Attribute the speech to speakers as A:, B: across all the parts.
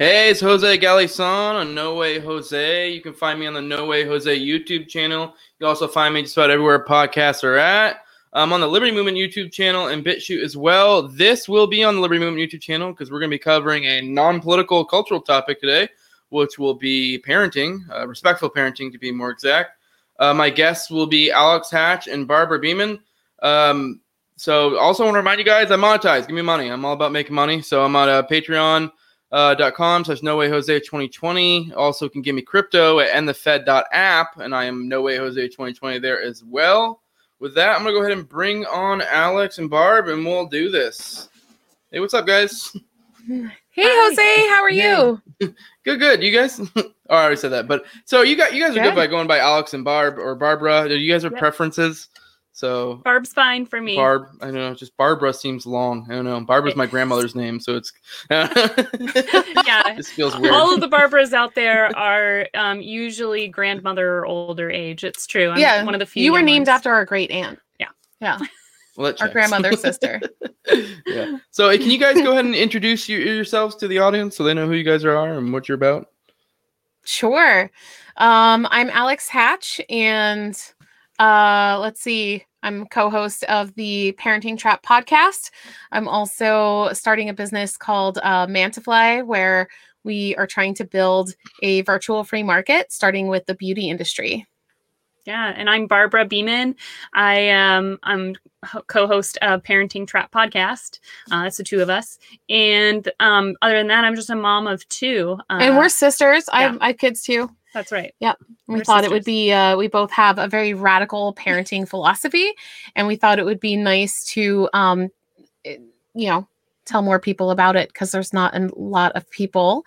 A: Hey, it's Jose Galison on No Way Jose. You can find me on the No Way Jose YouTube channel. You also find me just about everywhere podcasts are at. I'm on the Liberty Movement YouTube channel and BitChute as well. This will be on the Liberty Movement YouTube channel because we're going to be covering a non political cultural topic today, which will be parenting, uh, respectful parenting to be more exact. Uh, my guests will be Alex Hatch and Barbara Beeman. Um, so, also want to remind you guys, I monetize. Give me money. I'm all about making money. So, I'm on uh, Patreon. Uh, dot com slash no way jose 2020 also can give me crypto at endthefed.app and i am no way jose 2020 there as well with that, I'm gonna go ahead and bring on Alex and Barb, and we'll do this. Hey, what's up, guys?
B: Hey, Jose, how are you?
A: good, good. You guys? oh, I already said that, but so you got you guys are good,
B: Good.
A: by going by Alex and Barb or Barbara. Do you guys have
C: Yep.
A: preferences? So
C: Barb's fine for me.
A: Barb, I don't know, just Barbara seems long. I don't know. Barbara's my grandmother's name, so it's
C: Yeah.
A: This feels weird.
C: All of the Barbaras out there are um, usually grandmother or older age. It's true. I'm
B: yeah,
C: one of the few.
B: You were named
C: ones.
B: after our great aunt.
C: Yeah.
B: Yeah.
A: well,
B: Our grandmother's sister.
A: yeah. So, can you guys go ahead and introduce you, yourselves to the audience so they know who you guys are and what you're about?
B: Sure. Um, I'm Alex Hatch, and uh, let's see, I'm co-host of the Parenting Trap podcast. I'm also starting a business called uh, Mantafly, where we are trying to build a virtual free market, starting with the beauty industry.
C: Yeah, and I'm Barbara Beeman. I am I'm co-host of Parenting Trap podcast. Uh, it's the two of us, and um, other than that, I'm just a mom of two. Uh,
B: and we're sisters. I have, I have kids too.
C: that's right.
B: We
C: We're
B: thought it would be uh, we both have a very radical parenting philosophy, and we thought it would be nice to um, you know tell more people about it because there's not a lot of people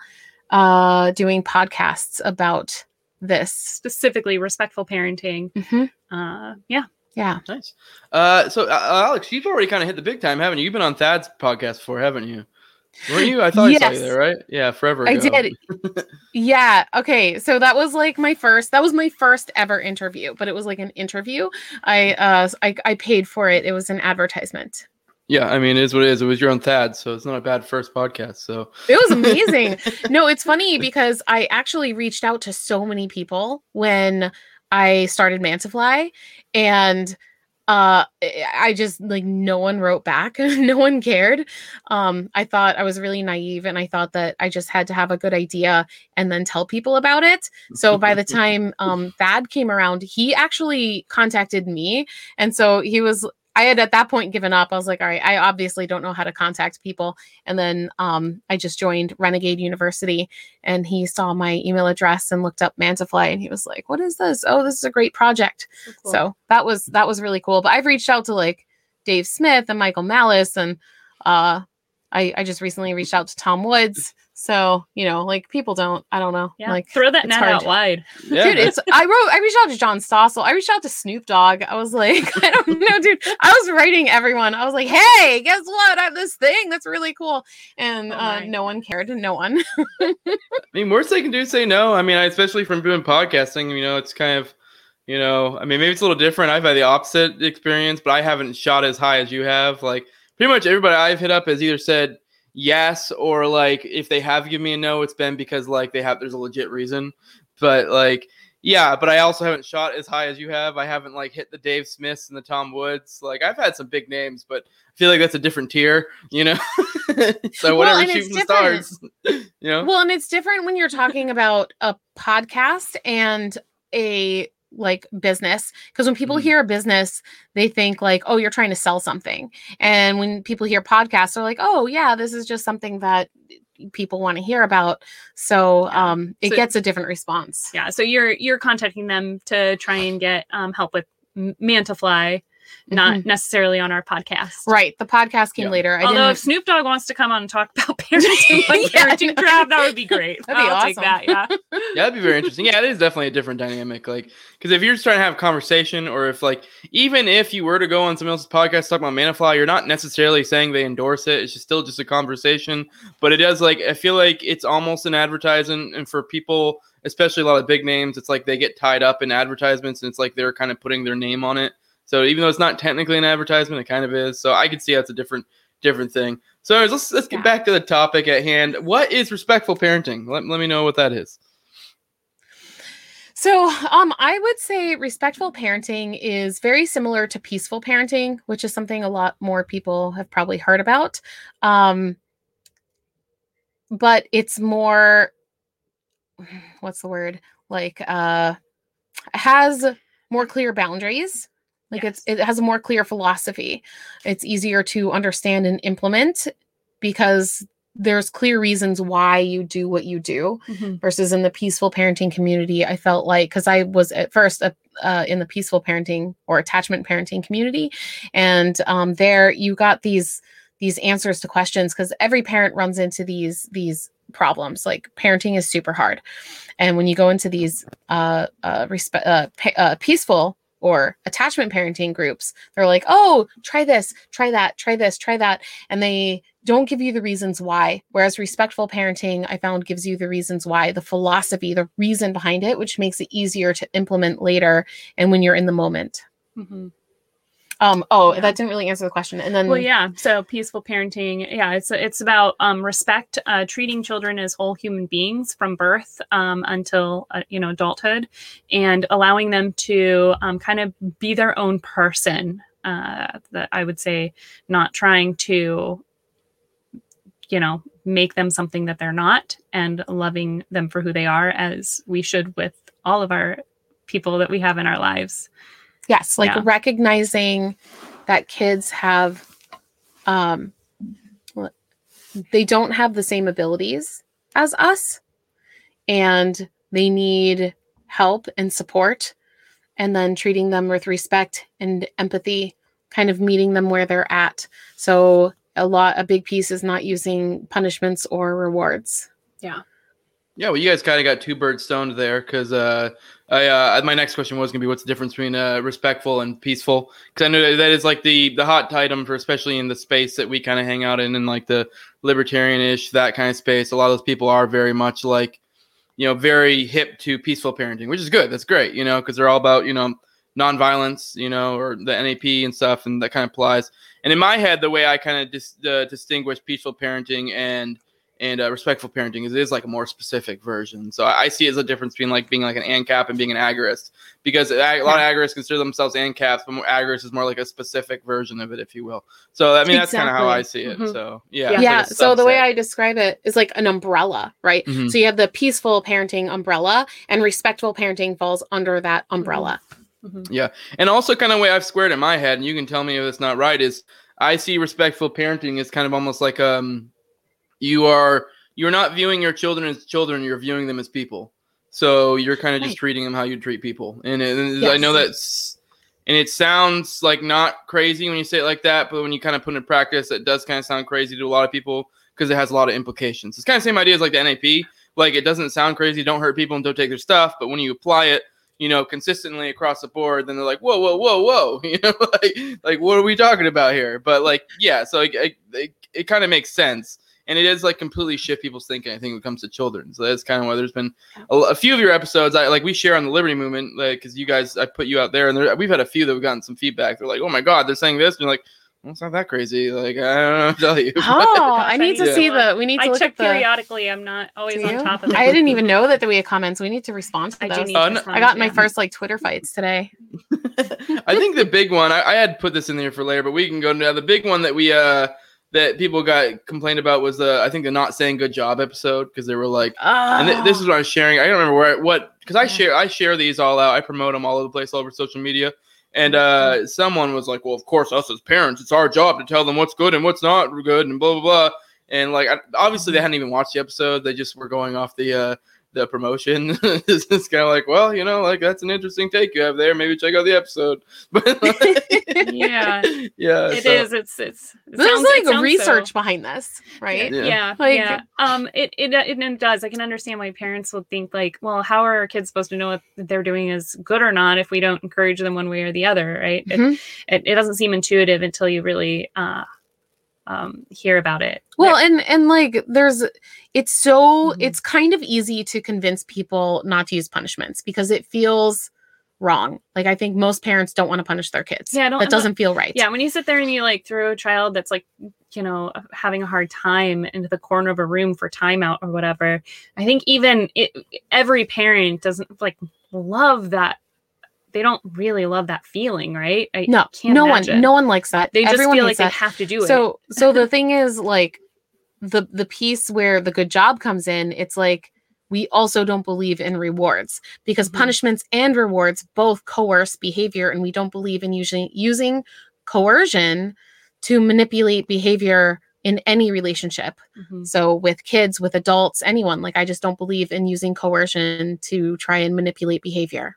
B: uh, doing podcasts about this.
C: Specifically, respectful parenting.
B: Mhm.
C: Uh, yeah.
B: Yeah,
A: Nice. Uh, so uh, Alex, you've already kind of hit the big time, haven't you? You've been on Thad's podcast before, haven't you? Weren't you? I thought I saw you
B: Yes.
A: there, right? Yeah, forever
B: I did. yeah. Okay, so that was like my first. That was my first ever interview, but it was like an interview. I uh, I, I paid for it. It was an advertisement.
A: Yeah, I mean, it is what it is. It was your own Thad, so it's not a bad first podcast. So
B: It was amazing. no, it's funny because I actually reached out to so many people when I started Mantafly and uh I- I just like no one wrote back. no one cared. Um I thought I was really naive and I thought that I just had to have a good idea and then tell people about it. So by the time um Thad came around, he actually contacted me and so he was I had at that point given up. I was like, all right, I obviously don't know how to contact people. And then um, I just joined Renegade University and he saw my email address and looked up Mantafly and he was like, what is this? Oh, this is a great project. So that was that was really cool. But I've reached out to like Dave Smith and Michael Malice and uh I, I just recently reached out to Tom Woods. So, you know, like people don't, I don't know.
C: yeah.
B: Like
C: Throw that net
B: hard.
C: out wide.
A: yeah,
B: dude, it's I wrote I reached out to John Stossel. I reached out to Snoop Dogg. I was like, I don't know, dude. I was writing everyone. I was like, hey, guess what? I have this thing that's really cool. And
C: Oh
B: uh, no one cared. No one.
A: I mean, worst they can do is say no. I mean, especially from doing podcasting, you know, it's kind of, you know, I mean, maybe it's a little different. I've had the opposite experience, but I haven't shot as high as you have. Like, pretty much everybody I've hit up has either said yes or like if they have given me a no, it's been because like they have there's a legit reason. But like, yeah, but I also haven't shot as high as you have. I haven't like hit the Dave Smiths and the Tom Woods. Like, I've had some big names, but I feel like that's a different tier, you know. so whatever,
B: and
A: shoot the stars. you know.
B: well, and it's different when you're talking about a podcast and a like business because when people
A: Mhm.
B: hear a business they think like oh you're trying to sell something and when people hear podcasts they're like oh yeah this is just something that people want to hear about so
C: Yeah.
B: um it
C: So-
B: gets a different response
C: Yeah. So you're you're contacting them to try and get um, help with M- Mantafly, not mm-hmm. necessarily on our podcast.
B: Right. The podcast came
A: Yeah.
B: later. I
C: Although if
B: didn't.
C: Snoop Dogg wants to come on and talk about parenting, like
B: Yeah,
C: parenting trap, that would be great.
B: That'd be
C: I'll take that. Yeah.
A: Yeah, that'd be very interesting. Yeah, it is definitely a different dynamic. Like, because if you're just trying to have a conversation, or if like, even if you were to go on someone else's podcast talk about Mantafly, you're not necessarily saying they endorse it. It's just still just a conversation. But it does like I feel like it's almost an advertisement, and for people, especially a lot of big names, it's like they get tied up in advertisements, and it's like they're kind of putting their name on it. So even though it's not technically an advertisement, it kind of is. So I could see that's a different different thing. So anyways, let's let's get
B: Yeah.
A: back to the topic at hand. What is respectful parenting? Let, let me know what that is.
B: So, um, I would say respectful parenting is very similar to peaceful parenting, which is something a lot more people have probably heard about. Um, but it's more, what's the word? Like, uh, has more clear boundaries. Like it's it has a more clear philosophy. It's easier to understand and implement because there's clear reasons why you do what you do
C: Mhm.
B: versus in the peaceful parenting community i felt like because i was at first uh, uh, in the peaceful parenting or attachment parenting community and um, there you got these these answers to questions because every parent runs into these these problems like parenting is super hard and when you go into these uh, uh, respe- uh, pa- uh, peaceful or attachment parenting groups they're like oh try this try that try this try that and they don't give you the reasons why. Whereas respectful parenting, I found gives you the reasons why, the philosophy, the reason behind it, which makes it easier to implement later and when you're in the moment.
C: Mhm.
B: Um, oh,
C: Yeah.
B: that didn't really answer the question. And then
C: Well, yeah. So peaceful parenting, yeah, it's it's about um, respect, uh, treating children as whole human beings from birth um, until uh, you know adulthood, and allowing them to um, kind of be their own person. Uh, that I would say, not trying to, you know, make them something that they're not, and loving them for who they are, as we should with all of our people that we have in our lives.
B: Yes, like
C: Yeah.
B: recognizing that kids have um they don't have the same abilities as us and they need help and support and then treating them with respect and empathy kind of meeting them where they're at. So a lot a big piece is not using punishments or rewards.
A: Yeah. Yeah, well, you guys kind of got two birds stoned there because uh, I uh, my next question was gonna be what's the difference between uh, respectful and peaceful? Because I know that- that is like the the hot item for especially in the space that we kind of hang out in, in like the libertarian-ish that kind of space. A lot of those people are very much like you know very hip to peaceful parenting, which is good. That's great, you know, because they're all about you know nonviolence, you know, or the NAP and stuff, and that kind of applies. And in my head, the way I kind of dis- uh, distinguish peaceful parenting and and uh, respectful parenting is, is like a more specific version. So I, I see it as a difference between like being like an ANCAP and being an agorist because a, a lot of agorists consider themselves ANCAPs, but more agorist is more like a specific version of it, if you will. So I mean that's kind of how I see it.
C: Exactly.
A: So yeah,
C: Yeah.
B: yeah,
A: like
B: so the way i describe it is like an umbrella right
A: Mhm.
B: so you have the peaceful parenting umbrella and respectful parenting falls under that umbrella
C: Mhm.
A: And also, kind of way I've squared in my head, and you can tell me if it's not right, is I see respectful parenting as kind of almost like um, you are you're not viewing your children as children, you're viewing them as people. So you're kind of just
B: Right.
A: treating them how you treat people, and, it, and I know that's and it sounds like not crazy when you say it like that, but when you kind of put it in practice, it does kind of sound crazy to a lot of people because it has a lot of implications. It's kind of the same idea as like the NAP. Like it doesn't sound crazy, don't hurt people and don't take their stuff, but when you apply it, you know, consistently across the board, then they're like, whoa, whoa, whoa, whoa, you know, like, like what are we talking about here? But like, yeah, so like, it, it, it kind of makes sense, and it is like completely shift people's thinking. I think when it comes to children, so that's kind of why there's been a, a few of your episodes. I like we share on the Liberty Movement, like because you guys, I put you out there, and there, we've had a few that have gotten some feedback. They're like, oh my god, they're saying this, and you're like, well, it's not that crazy. Like I don't know tell you.
B: oh i
C: I
B: need
C: need
B: to
A: to
B: see the we need to
C: I
B: look
C: check
B: at the
C: periodically. I'm not always on top of it.
B: I didn't even know that we had comments. We need to respond to
C: I do
B: those.
C: need
A: Oh,
C: to
A: no-
C: respond,
B: I got my first like Twitter fights today.
A: I think the big one I, I had put this in there for later, but we can go now. The big one that we uh that people got complained about was the I think the not saying good job episode because they were like, and th- this is what I was sharing. I don't remember where what because I share I share these all out. I promote them all over the place, all over social media. And uh, someone was like, "Well, of course, us as parents, it's our job to tell them what's good and what's not good, and blah blah blah." And like, I, obviously, they hadn't even watched the episode; they just were going off the uh, the promotion. it's just kind of like, well, you know, like that's an interesting take you have there. Maybe check out the episode. But like,
C: Yeah.
A: yeah,
C: It
A: so-
C: is. It's it's. it
B: There's
C: sounds- it
B: like
C: sounds so-
B: research behind this, right?
A: Yeah.
C: Yeah,
B: Like-
C: yeah. Um, it, it it it does. I can understand why parents will think like, well, how are our kids supposed to know what they're doing is good or not if we don't encourage them one way or the other, right? It-
B: Mhm.
C: It, it, doesn't seem intuitive until you really uh, um, hear about it.
B: Well, and and like there's it's so
C: Mhm.
B: it's kind of easy to convince people not to use punishments because it feels wrong. Like I think most parents don't want to punish their kids.
C: Yeah, I don't-
B: that doesn't feel right.
C: yeah, when you sit there and you like throw a child that's like you know having a hard time into the corner of a room for timeout or whatever i think even it, every parent doesn't like love that they don't really love that feeling right I
B: no
C: can't
B: no
C: imagine.
B: one no one likes that
C: they just
B: Everyone
C: feel like
B: hates
C: they have to do it
B: so so the thing is like the the piece where the good job comes in it's like we also don't believe in rewards because
C: Mhm.
B: punishments and rewards both coerce behavior and we don't believe in using using coercion to manipulate behavior in any relationship
C: Mhm.
B: so with kids with adults anyone like i just don't believe in using coercion to try and manipulate behavior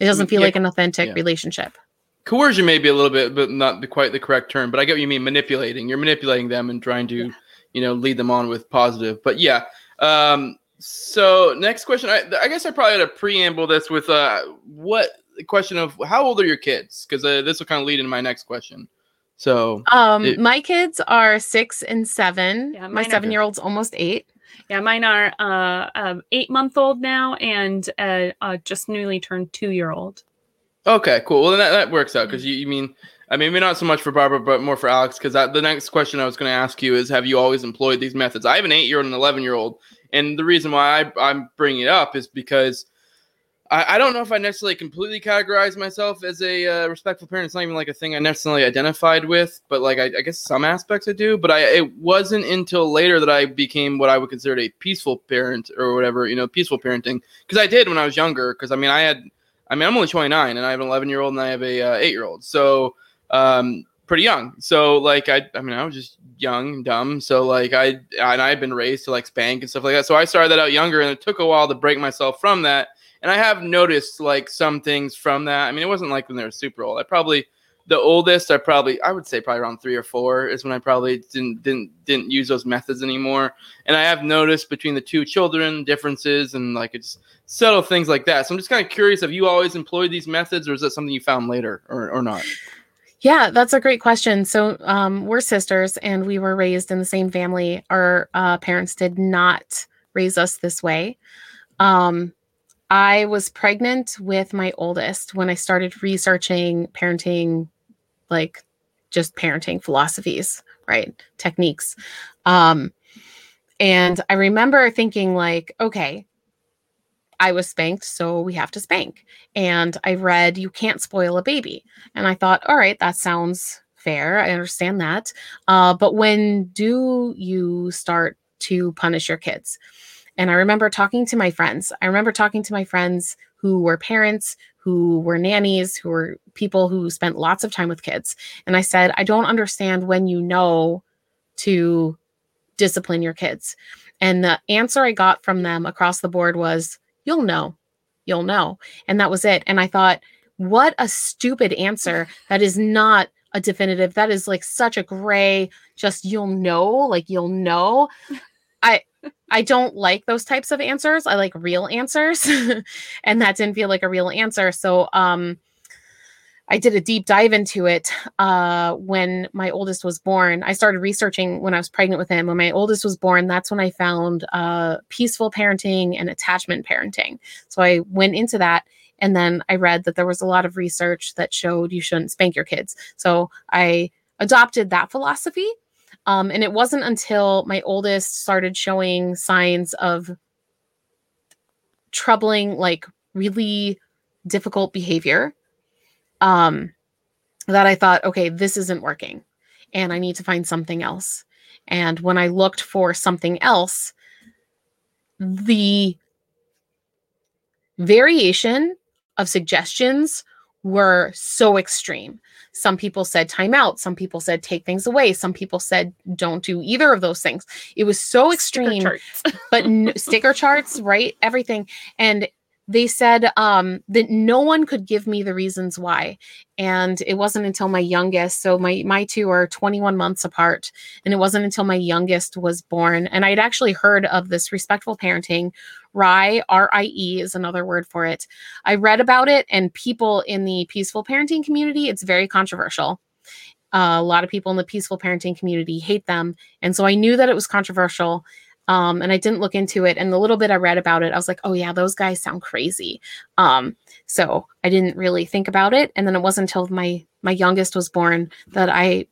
B: it doesn't feel
A: yeah,
B: like an authentic
A: yeah.
B: relationship
A: Coercion may be a little bit, but not the, quite the correct term. But I get what you mean. Manipulating. You're manipulating them and trying to,
C: Yeah.
A: you know, lead them on with positive. But yeah. Um, so next question. I, I guess I probably had to preamble this with uh, what the question of how old are your kids? Because uh, this will kind of lead into my next question. So
B: um
A: It-
B: my kids are six and seven
C: Yeah,
B: my seven year old's almost eight
C: yeah mine are uh, um, eight month old now and uh, uh, just newly turned two year old
A: Okay, cool. Well, then that, that works out because you, you mean, I mean, maybe not so much for Barbara, but more for Alex. Because the next question I was going to ask you is, have you always employed these methods? I have an eight-year-old and an eleven-year-old, and the reason why I, I'm bringing it up is because I, I don't know if I necessarily completely categorize myself as a uh, respectful parent. It's not even like a thing I necessarily identified with, but like I, I guess some aspects I do. But I, it wasn't until later that I became what I would consider a peaceful parent or whatever, you know, peaceful parenting. Because I did when I was younger. Because I mean, I had I mean, I'm only 29 and I have an 11 year old and I have a uh, eight year old. So, um, pretty young. So like, I, I mean, I was just young and dumb. So like I, and I had been raised to like spank and stuff like that. So I started that out younger and it took a while to break myself from that. And I have noticed like some things from that. I mean, it wasn't like when they were super old. I probably, the oldest I probably, I would say probably around three or four is when I probably didn't, didn't, didn't use those methods anymore. And I have noticed between the two children differences and like it's, subtle things like that. So I'm just kind of curious: have you always employed these methods, or is that something you found later, or, or not?
B: Yeah, that's a great question. So, um, we're sisters and we were raised in the same family. Our uh, parents did not raise us this way. Um, I was pregnant with my oldest when I started researching parenting, like just parenting philosophies, right? Techniques. Um, and I remember thinking, like, okay, I was spanked, so we have to spank. And I read, you can't spoil a baby. And I thought, all right, that sounds fair. I understand that. Uh, but when do you start to punish your kids? And I remember talking to my friends. I remember talking to my friends who were parents, who were nannies, who were people who spent lots of time with kids. And I said, I don't understand when you know to discipline your kids. And the answer I got from them across the board was, you'll know. You'll know. And that was it. And I thought, what a stupid answer. That is not a definitive. That is like such a gray, just you'll know, like you'll know. I I don't like those types of answers. I like real answers. and that didn't feel like a real answer. So um I did a deep dive into it uh, when my oldest was born. I started researching when I was pregnant with him. When my oldest was born, that's when I found uh, peaceful parenting and attachment parenting. So I went into that. And then I read that there was a lot of research that showed you shouldn't spank your kids. So I adopted that philosophy. Um, and it wasn't until my oldest started showing signs of troubling, like really difficult behavior um, that I thought, okay, this isn't working and I need to find something else. And when I looked for something else, the variation of suggestions were so extreme. Some people said time out, Some people said take things away. Some people said don't do either of those things. It was so
C: Sticker
B: extreme
C: charts.
B: but sticker charts, right? Everything. And they said um, that no one could give me the reasons why. And it wasn't until my youngest, so my my two are 21 months apart, and it wasn't until my youngest was born. And I'd actually heard of this respectful parenting. RIE, R-I-E is another word for it. I read about it, and people in the peaceful parenting community, it's very controversial. Uh, a lot of people in the peaceful parenting community hate them. And so I knew that it was controversial um, and I didn't look into it. And the little bit I read about it, I was like, oh yeah, those guys sound crazy. Um, so I didn't really think about it. And then it wasn't until my my youngest was born that I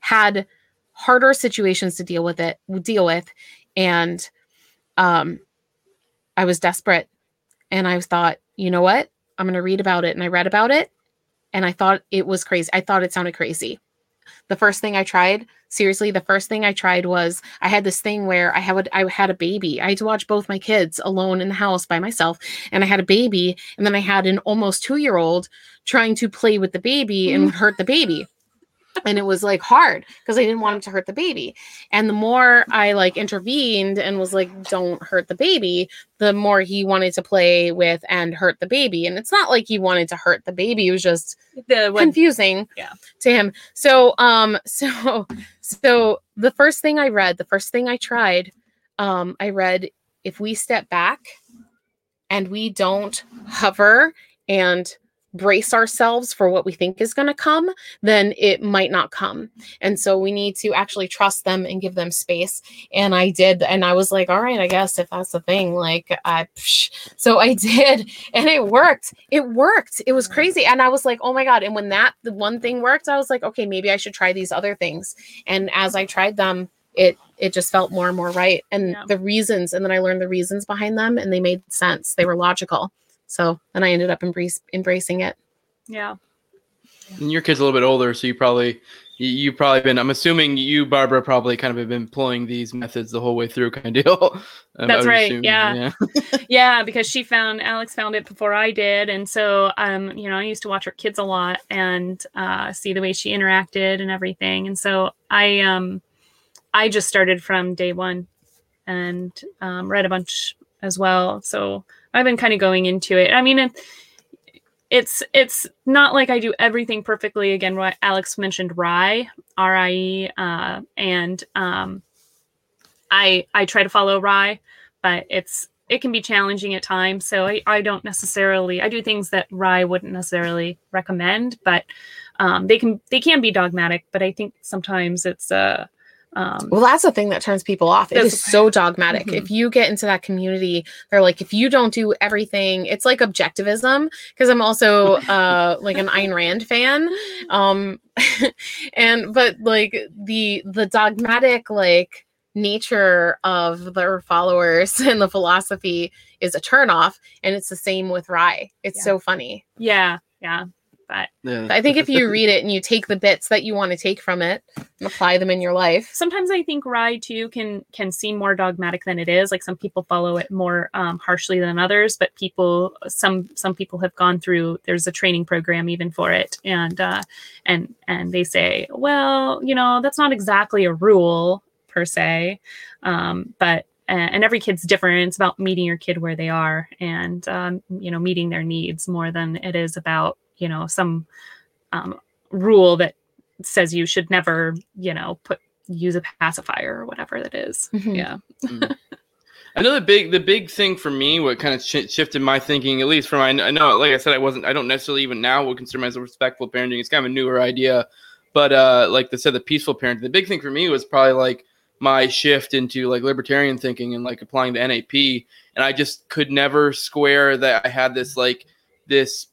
B: had harder situations to deal with it deal with and um i was desperate and i thought you know what? I'm going to read about it and i read about it and i thought it was crazy. I thought it sounded crazy. The first thing i tried seriously the first thing i tried was i had this thing where i had i had a baby. I had to watch both my kids alone in the house by myself and i had a baby and then i had an almost 2 year old trying to play with the baby and mm. hurt the baby and it was like hard because I didn't want him to hurt the baby. And the more I like intervened and was like, don't hurt the baby, the more he wanted to play with and hurt the baby. And it's not like he wanted to hurt the baby, it was just
C: The when,
B: confusing
C: Yeah.
B: to him. So um so so the first thing I read, the first thing I tried, um, I read if we step back and we don't hover and brace ourselves for what we think is going to come, then it might not come. And so we need to actually trust them and give them space. And I did. And I was like, all right, I guess if that's the thing, like, I, psh. so I did. And it worked. It worked. It was mm. crazy. And I was like, oh my God. And when that, the one thing worked, I was like, okay, maybe I should try these other things. And as I tried them, it it just felt more and more right and
C: Yeah.
B: the reasons and then i learned the reasons behind them and they made sense they were logical so then i ended up embrace, embracing it
C: yeah.
A: And your kid's a little bit older, so you probably you, you probably been. I'm assuming you, Barbara, probably kind of have been employing these methods the whole way through, kind of deal. Um,
C: That's right,
A: assume,
C: yeah. yeah because she found alex found it before i did and so um you know i used to watch her kids a lot and uh see the way she interacted and everything and so i um i just started from day one and um, read a bunch as well so i've been kind of going into it i mean it, it's it's not like i do everything perfectly again what alex mentioned RIE r-i-e uh, and um i i try to follow RIE but it's it can be challenging at times. So I, I don't necessarily I do things that RIE wouldn't necessarily recommend, but um, they can they can be dogmatic. But I think sometimes it's uh um,
B: well that's the thing that turns people off. It is so dogmatic.
C: Mhm.
B: if you get into that community they're like if you don't do everything it's like objectivism because i'm also uh like an Ayn rand fan. Um and but like the the dogmatic like nature of their followers and the philosophy is a turnoff and it's the same with RIE. It's
C: Yeah.
B: so funny.
C: Yeah yeah but
A: Yeah.
B: i think if you read it and you take the bits that you want to take from it and apply them in your life
C: sometimes I think RIE too can can seem more dogmatic than it is. Like some people follow it more um, harshly than others, but people some some people have gone through. There's a training program even for it, and uh, and and they say, well, you know, that's not exactly a rule per se, um, but and every kid's different. It's about meeting your kid where they are, and um, you know, meeting their needs more than it is about you know some um, rule that says you should never, you know, put use a pacifier or whatever that is.
B: Mhm.
C: Yeah.
A: I know the big the big thing for me, what kind of sh- shifted my thinking, at least from I, I know, like I said, I wasn't, I don't necessarily even now would consider myself respectful parenting. It's kind of a newer idea, but uh, like they said, the peaceful parenting. The big thing for me was probably like my shift into like libertarian thinking and like applying the NAP, and I just could never square that I had this like this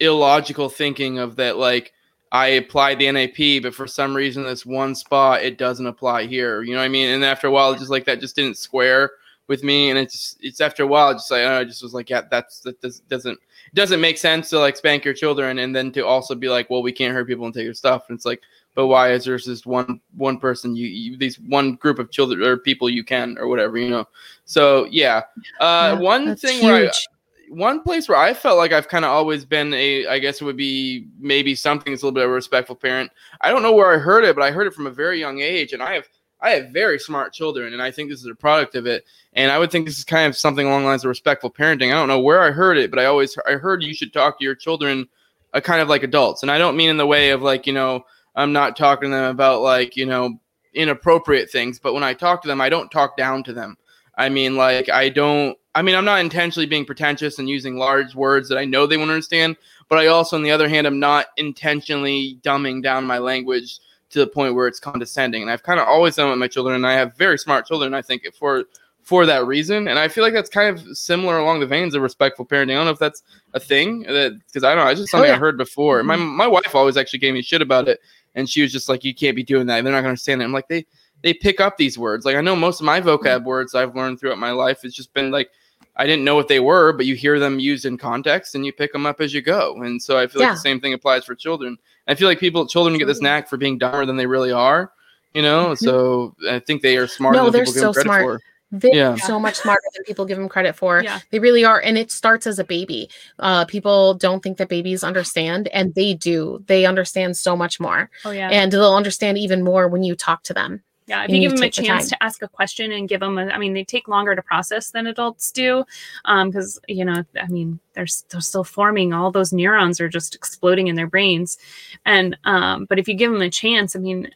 A: illogical thinking of that like I applied the NAP, but for some reason this one spot it doesn't apply here. You know what I mean? And after a while, it's just like that just didn't square with me, and it's it's after a while, just like I just was like, yeah, that's that does, doesn't doesn't make sense to like spank your children, and then to also be like, well, we can't hurt people and take your stuff. And it's like, but why is there just one one person you, you these one group of children or people you can or whatever you know? So yeah, uh,
B: Yeah,
A: one thing where I,
B: huge.
A: One place where I felt like I've kind of always been a, I guess it would be maybe something that's a little bit of a respectful parent. I don't know where I heard it, but I heard it from a very young age, and I have I have very smart children, and I think this is a product of it. And I would think this is kind of something along the lines of respectful parenting. I don't know where I heard it, but I always I heard you should talk to your children, uh, kind of like adults, and I don't mean in the way of like you know I'm not talking to them about like you know inappropriate things, but when I talk to them, I don't talk down to them. I mean, like, I don't, I mean, I'm not intentionally being pretentious and using large words that I know they won't understand, but I also, on the other hand, I'm not intentionally dumbing down my language to the point where it's condescending. And I've kind of always done with my children, and I have very smart children, I think, for for that reason. And I feel like that's kind of similar along the veins of respectful parenting. I don't know if that's a thing that because I don't know, it's just oh, something
B: yeah.
A: I heard before. My mm-hmm. my wife always actually gave me shit about it, and she was just like, "You can't be doing that. They're not going to understand it." I'm like, they they pick up these words. Like I know most of my vocab mm-hmm. words I've learned throughout my life. It's just been like I didn't know what they were, but you hear them used in context and you pick them up as you go. And so I feel
B: Yeah.
A: like the same thing applies for children. I feel like people, children get this knack for being dumber than they really are. You know,
B: Mhm.
A: so I think they are smarter
B: No,
A: than
B: they're
A: people give them
B: so
A: credit
B: smart.
A: for.
B: They're
A: Yeah.
B: so much smarter than people give them credit for.
C: Yeah.
B: They really are. And it starts as a baby. Uh, people don't think that babies understand, and they do. They understand so much more.
C: Oh yeah.
B: And they'll understand even more when you talk to them.
C: Yeah, if
B: you
C: you, give them a chance to ask a question and give them, a, I mean, they take longer to process than adults do, because you know, I mean, they're, they're still forming. All those neurons are just exploding in their brains, and um, but if you give them a chance, I mean,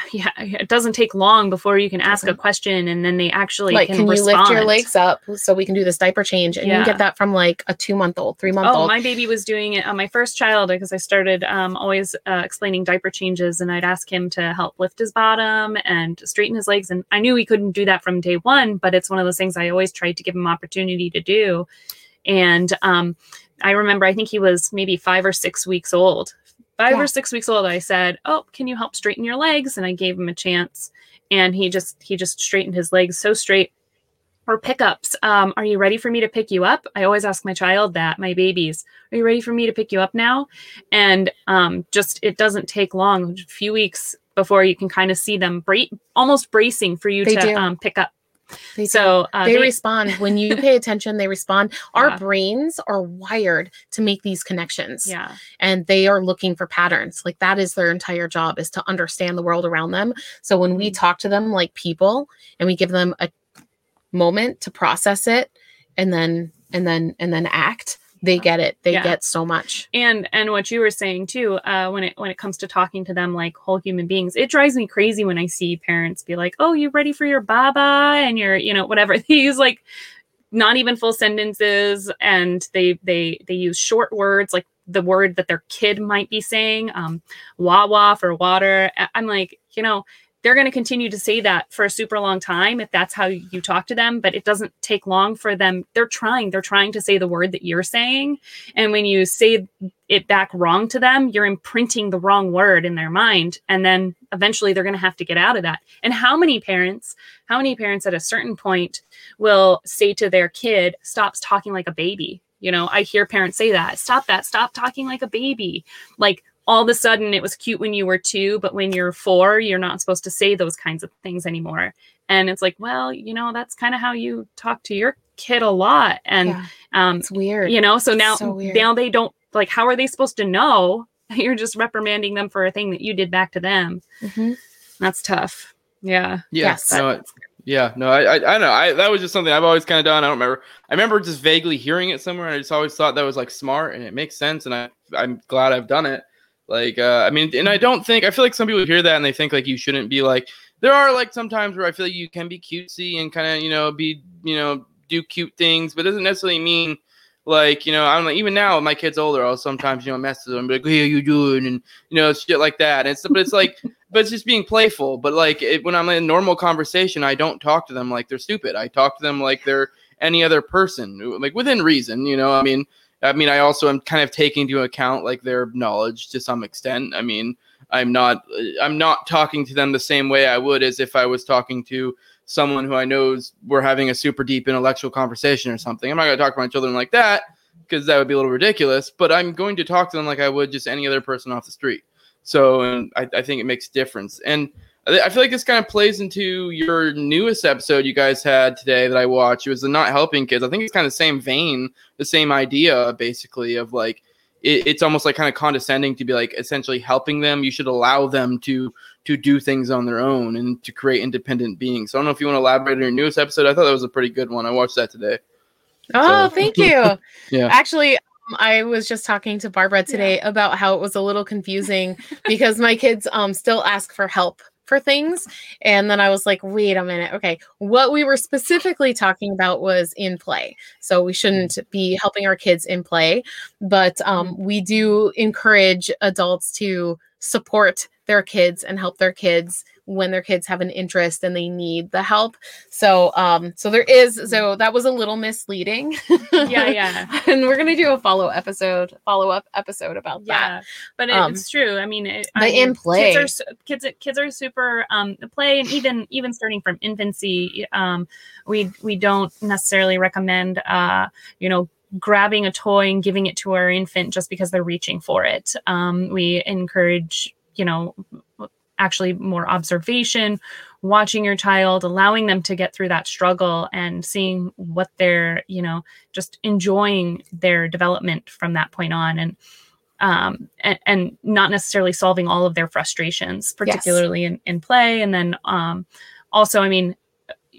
C: yeah, it doesn't take long before you can ask a question and then they actually
B: like,
C: can,
B: can, you lift your legs up so we can do this diaper change? And you
C: Yeah.
B: get that from like a two month old, three month
C: Oh,
B: old.
C: my baby was doing it on my first child because I started um, always uh, explaining diaper changes, and I'd ask him to help lift his bottom and straighten his legs. And I knew he couldn't do that from day one, but it's one of those things I always tried to give him opportunity to do. And um, I remember, I think he was maybe five or six weeks old. Five
B: Yeah.
C: or six weeks old, I said, "Oh, can you help straighten your legs?" And I gave him a chance, and he just he just straightened his legs so straight or pickups. Um, are you ready for me to pick you up? I always ask my child that, my babies, are you ready for me to pick you up now? And um, just it doesn't take long, a few weeks before you can kind of see them bra- almost bracing for you
B: They
C: to um, pick up.
B: They.
C: So uh,
B: they,
C: they-
B: respond when you pay attention they respond our
C: Yeah.
B: brains are wired to make these connections
C: yeah,
B: and they are looking for patterns like that is their entire job is to understand the world around them so when we
C: Mhm.
B: talk to them like people and we give them a moment to process it and then and then and then act they get it they
C: Yeah.
B: get so much
C: and and what you were saying too, uh, when it when it comes to talking to them like whole human beings, it drives me crazy when I see parents be like, "Oh, you ready for your baba?" and you're you know whatever they use like not even full sentences and they they they use short words like the word that their kid might be saying um wawa for water i'm like you know they're going to continue to say that for a super long time if that's how you talk to them but it doesn't take long for them they're trying they're trying to say the word that you're saying. And when you say it back wrong to them you're imprinting the wrong word in their mind and then eventually they're going to have to get out of that. And how many parents how many parents at a certain point will say to their kid stops talking like a baby. You know i hear parents say that stop that stop talking like a baby. Like all of a sudden it was cute when you were two but when you're four you're not supposed to say those kinds of things anymore and it's like well you know that's kind of how you talk to your kid a lot and
B: yeah,
C: um
B: it's weird
C: you know so now
B: So
C: now they don't like how are they supposed to know you're just reprimanding them for a thing that you did back to them
B: Mhm.
C: that's tough yeah
A: Yeah.
B: Yes.
A: No, I- yeah. No, I, I, I don't know. I, that was just something I've always kind of done. I don't remember. I remember just vaguely hearing it somewhere. And I just always thought that was like smart and it makes sense. And I, I'm glad I've done it. Like, uh, I mean, and I don't think, I feel like some people hear that and they think like you shouldn't be like, there are like sometimes where I feel like you can be cutesy and kind of, you know, be, you know, do cute things, but it doesn't necessarily mean like, you know, I don't know, even now my kid's older, I'll sometimes, you know, mess with them, be like, hey, you doing? And, you know, shit like that. And it's, but it's like, but it's just being playful. But like it, when I'm in normal conversation, I don't talk to them like they're stupid. I talk to them like they're any other person, like within reason. You know, I mean, I mean, I also am kind of taking into account like their knowledge to some extent. I mean, I'm not, uh, I'm not talking to them the same way I would as if I was talking to someone who I knows we're having a super deep intellectual conversation or something. I'm not going to talk to my children like that because that would be a little ridiculous. But I'm going to talk to them like I would just any other person off the street. So and I, I think it makes a difference. And I I feel like this kind of plays into your newest episode you guys had today that I watched. It was the not helping kids. I think it's kind of the same vein, the same idea basically of like it, it's almost like kind of condescending to be like essentially helping them. You should allow them to to do things on their own and to create independent beings. So I don't know if you want to elaborate on your newest episode. I thought that was a pretty good one. I watched that today.
B: oh
A: So-
B: thank you
A: Yeah.
B: Actually, um, I was just talking to Barbara today about how it was a little confusing because my kids um still ask for help for things and then I was like, "Wait a minute. Okay, what we were specifically talking about was in play. So we shouldn't be helping our kids in play, but um we do encourage adults to support their kids and help their kids when their kids have an interest and they need the help. So um so there is so that was a little misleading.
C: Yeah, yeah.
B: and we're going to do a follow episode follow up episode about that.
C: yeah but it,
B: Um,
C: it's true i mean it,
B: but
C: I mean,
B: in play-
C: kids are kids kids are super um play and even even starting from infancy um we we don't necessarily recommend uh you know grabbing a toy and giving it to our infant just because they're reaching for it um we encourage you know actually more observation watching your child allowing them to get through that struggle and seeing what they're you know just enjoying their development from that point on and um, and, and not necessarily solving all of their frustrations, particularly in, in play. And then um, also, I mean,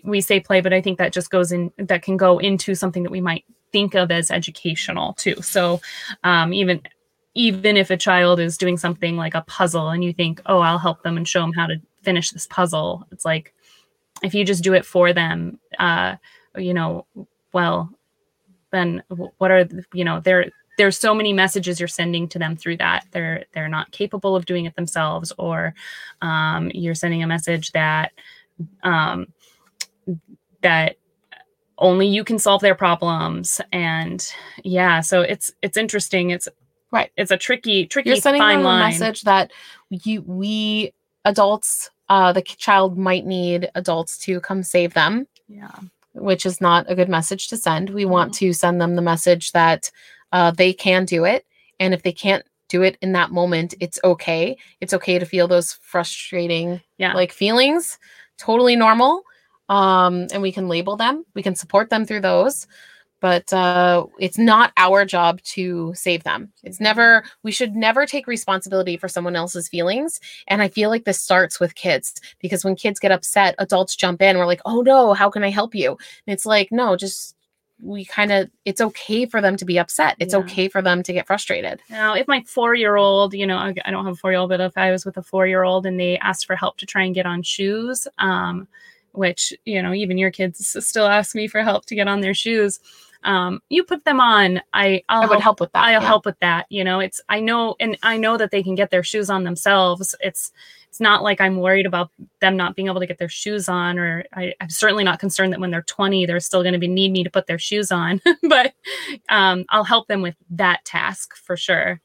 C: we say play, but I think that just goes in, that can go into something that we might think of as educational too. So um, even even if a child is doing something like a puzzle and you think, oh, I'll help them and show them how to finish this puzzle, it's like if you just do it for them, uh, you know, well, then what are you know they're there's so many messages you're sending to them through that. They're they're not capable of doing it themselves or um, you're sending a message that um, that only you can solve their problems and yeah so it's it's interesting. It's
B: Right.
C: it's a tricky tricky
B: You're sending them a
C: line
B: message that you we adults uh the child might need adults to come save them
C: yeah
B: which is not a good message to send. We want to send them the message that uh, they can do it. And if they can't do it in that moment, it's okay. It's okay to feel those frustrating
C: Yeah.
B: like feelings. Totally normal. Um, and we can label them. We can support them through those. But uh, it's not our job to save them. It's never, we should never take responsibility for someone else's feelings. And I feel like this starts with kids because when kids get upset, adults jump in. We're like, oh no, how can I help you? And it's like, no, just we kind of, it's okay for them to be upset. It's
C: Yeah.
B: okay for them to get frustrated.
C: Now, if my four year old, you know, I, don't have a four year old, but if I was with a four year old and they asked for help to try and get on shoes, um, which, you know, even your kids still ask me for help to get on their shoes, um, you put them on. I, I'll
B: I would help with that.
C: I'll
B: yeah.
C: help with that. You know, it's I know and I know that they can get their shoes on themselves. It's it's not like I'm worried about them not being able to get their shoes on, or I, I'm certainly not concerned that when they're 20, they're still going to be need me to put their shoes on. but um, I'll help them with that task for sure.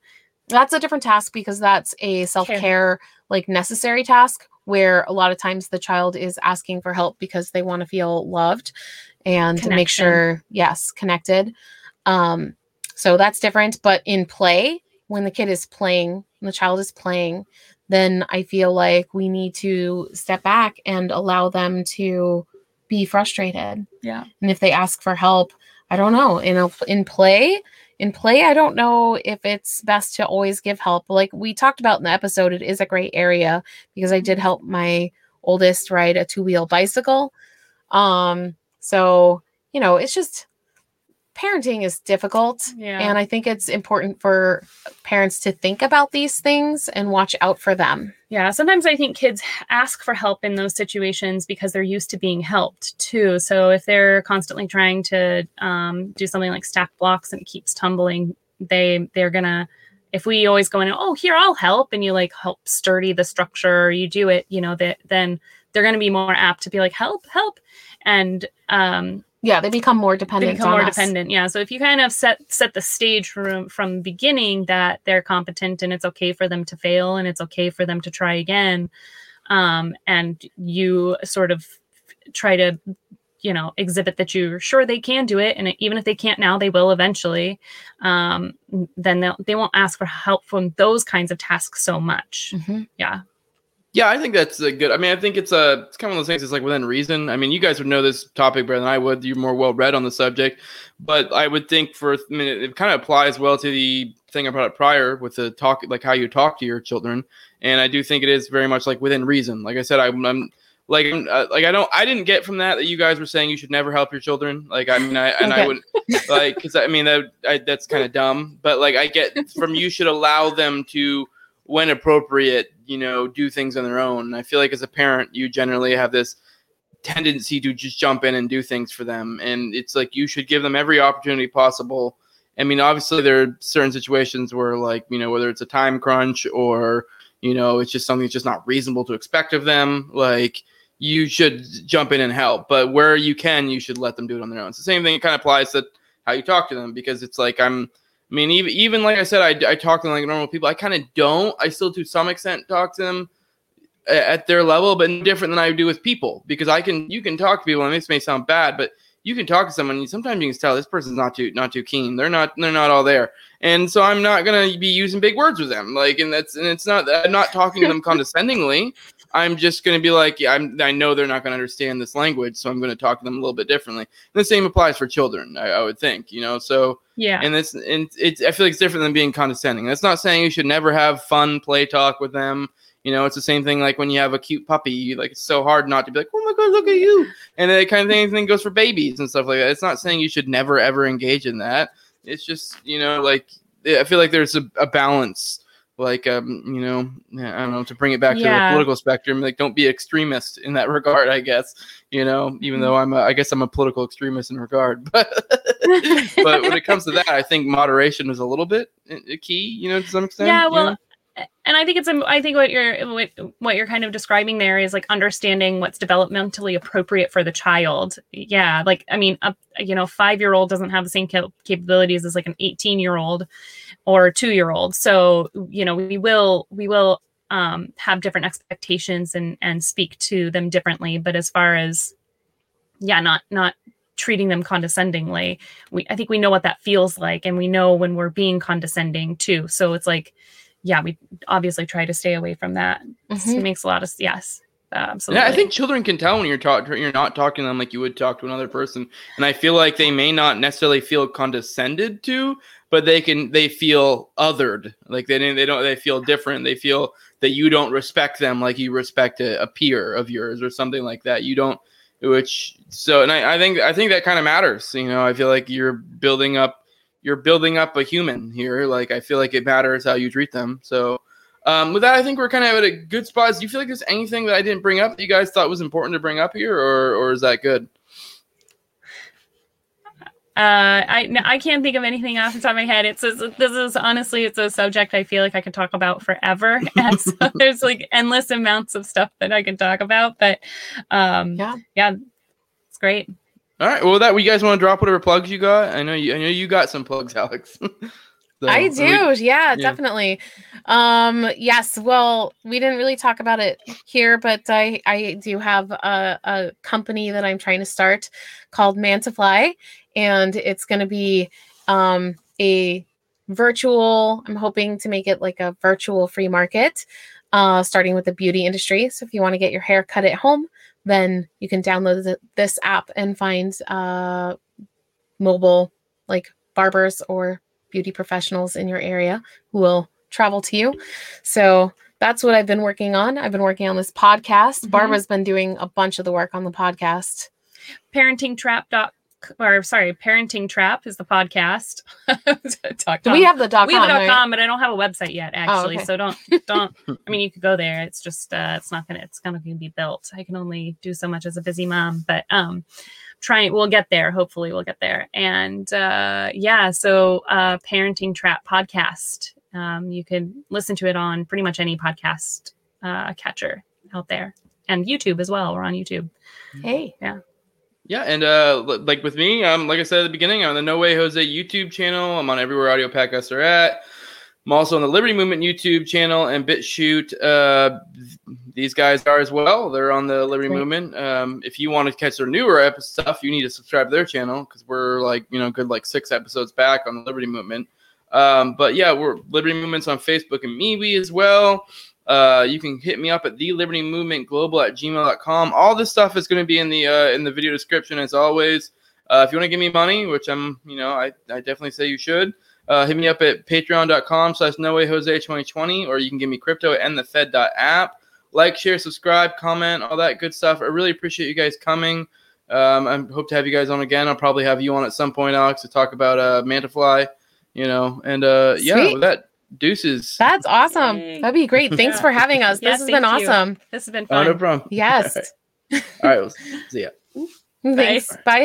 B: that's a different task because that's a self-care like necessary task where a lot of times the child is asking for help because they want to feel loved and to make sure yes connected. Um so that's different but in play when the kid is playing when the child is playing then i feel like we need to step back and allow them to be frustrated.
C: Yeah.
B: and if they ask for help i don't know. In a, in play in play i don't know if it's best to always give help. Like we talked about in the episode it is a great area because i did help my oldest ride a two-wheel bicycle. Um so you know it's just parenting is difficult
C: Yeah.
B: and i think it's important for parents to think about these things and watch out for them
C: Yeah, sometimes I think kids ask for help in those situations because they're used to being helped too. So if they're constantly trying to um, do something like stack blocks and it keeps tumbling, they they're gonna. If we always go in, and, oh here I'll help, and you like help sturdy the structure, or you do it, you know that then they're gonna be more apt to be like help help, and um,
B: yeah they become more
C: they
B: dependent
C: become
B: on
C: more
B: us.
C: dependent yeah so if you kind of set set the stage from from the beginning that they're competent and it's okay for them to fail and it's okay for them to try again um and you sort of try to you know exhibit that you're sure they can do it and even if they can't now they will eventually um then they'll they won't ask for help from those kinds of tasks so much
B: Mhm.
C: yeah
A: Yeah, I think that's a good. I mean, I think it's a it's kind of one of those things. It's like within reason. I mean, you guys would know this topic better than I would. You're more well read on the subject, but I would think for I mean, it, kind of applies well to the thing I brought up prior with the talk, like how you talk to your children. And I do think it is very much like within reason. Like I said, I'm, I'm like I'm, uh, like I don't I didn't get from that that you guys were saying you should never help your children. Like I mean, I and I
B: Okay.
A: would like because I mean that I, that's kind of dumb. But like I get from you should allow them to when appropriate, you know, do things on their own. I feel like as a parent, you generally have this tendency to just jump in and do things for them. And it's like you should give them every opportunity possible. I mean, obviously, there are certain situations where, like, you know, whether it's a time crunch or, you know it's just something that's just not reasonable to expect of them like you should jump in and help but where you can you should let them do it on their own it's the same thing it kind of applies to how you talk to them because it's like i'm i mean even, even like i said i, I talk to like normal people. I kind of don't. I still to some extent talk to them at their level but different than i do with people because i can you can talk to people and this may sound bad but you can talk to someone and sometimes you can tell this person's not too not too keen. They're not they're not all there. And so i'm not going to be using big words with them. Like and that's and it's not i'm not talking to them condescendingly. I'm just going to be like yeah, I'm, i know they're not going to understand this language so i'm going to talk to them a little bit differently. And the same applies for children I, I would think you know? So
C: Yeah.
A: and it's and it's i feel like it's different than being condescending. That's not saying you should never have fun play talk with them you know it's the same thing like when you have a cute puppy you, like it's so hard not to be like oh my god look at you. And that kind of thing, thing goes for babies and stuff like that. It's not saying you should never ever engage in that. It's just you know like i feel like there's a, a balance like um you know i don't know to bring it back to the political spectrum like don't be extremist in that regard i guess you know even though i'm a, i guess i'm a political extremist in regard but but when it comes to that i think moderation is a little bit uh, key you know to some extent
C: yeah
A: you
C: well
A: know?
C: And i think it's um, i think what you're what, what you're kind of describing there is like understanding what's developmentally appropriate for the child. Yeah like i mean a you know five year old doesn't have the same cap- capabilities as like an 18 year old or two year old so you know we will we will um, have different expectations and and speak to them differently. But as far as yeah not not treating them condescendingly we i think we know what that feels like and we know when we're being condescending too. So it's like yeah we obviously try to stay away from that
B: Mhm.
C: it makes a lot of yes absolutely
A: Yeah, I think children can tell when you're talk you're not talking to them like you would talk to another person, and I feel like they may not necessarily feel condescended to, but they can they feel othered, like they didn't, they don't they feel different. They feel that you don't respect them like you respect a, a peer of yours or something like that. You don't, which so and I, I think I think that kind of matters. You know, I feel like you're building up you're building up a human here. Like I feel like it matters how you treat them. So. Um, with that, I think we're kind of at a good spot. Do you feel like there's anything that I didn't bring up that you guys thought was important to bring up here, or or is that good?
C: uh i n- i can't think of anything off the top of my head it's a, this is honestly it's a subject i feel like i could talk about forever and so there's like endless amounts of stuff that i can talk about but um
B: Yeah.
C: yeah it's great
A: All right. Well, that you guys want to drop whatever plugs you got? I know you. I know you got some plugs, Alex. So,
B: I do.
A: we-
B: yeah,
A: yeah.
B: definitely. Um yes, well, we didn't really talk about it here, but I I do have a, a company that I'm trying to start called Mantafly and it's going to be um a virtual I'm hoping to make it like a virtual free market uh starting with the beauty industry. So if you want to get your hair cut at home, then you can download th- this app and find uh mobile like barbers or beauty professionals in your area who will travel to you. So that's what I've been working on. I've been working on this podcast.
C: Mhm.
B: Barbara's been doing a bunch of the work on the podcast.
C: parenting trap dot or sorry parenting trap is the podcast.
B: Do we have the dot
C: we have a dot
B: right?
C: com but i don't have a website yet actually
B: okay.
C: so don't don't i mean you could go there. It's just uh it's not gonna it's gonna be built. I can only do so much as a busy mom but um trying we'll get there. Hopefully we'll get there. And uh yeah so uh parenting trap podcast um you can listen to it on pretty much any podcast uh catcher out there. And youtube as well. We're on youtube.
B: Hey.
A: Yeah, and uh, like with me, um, like I said at the beginning, I'm on the No Way Jose YouTube channel. I'm on everywhere audio podcasts are at. I'm also on the Liberty Movement YouTube channel and BitChute. Uh, these guys are as well. They're on the Liberty
B: Great.
A: Movement. Um, if you want to catch their newer stuff, you need to subscribe to their channel because we're like you know good like six episodes back on the Liberty Movement. Um, but yeah, we're Liberty Movement's on Facebook and MeWe as well. Uh, you can hit me up at the Liberty Movement Global at gmail.com. All this stuff is going to be in the uh, in the video description as always. Uh, if you want to give me money, which I'm, you know, I, I definitely say you should, uh, hit me up at patreon.com slash no way Jose 2020, or you can give me crypto at thefed.app. Like, share, subscribe, comment, all that good stuff. I really appreciate you guys coming. Um, I hope to have you guys on again. I'll probably have you on at some point, Alex, to talk about uh, Mantafly, you know, and uh, yeah, with that, deuces.
B: That's awesome.
C: Yay.
B: That'd be great. Thanks
C: Yeah.
B: for having us.
C: Yeah,
B: this has been
C: you.
B: awesome.
C: this has been
A: Oh,
C: fun
A: no problem.
B: Yes.
A: All right, we'll see ya.
B: Thanks. Bye.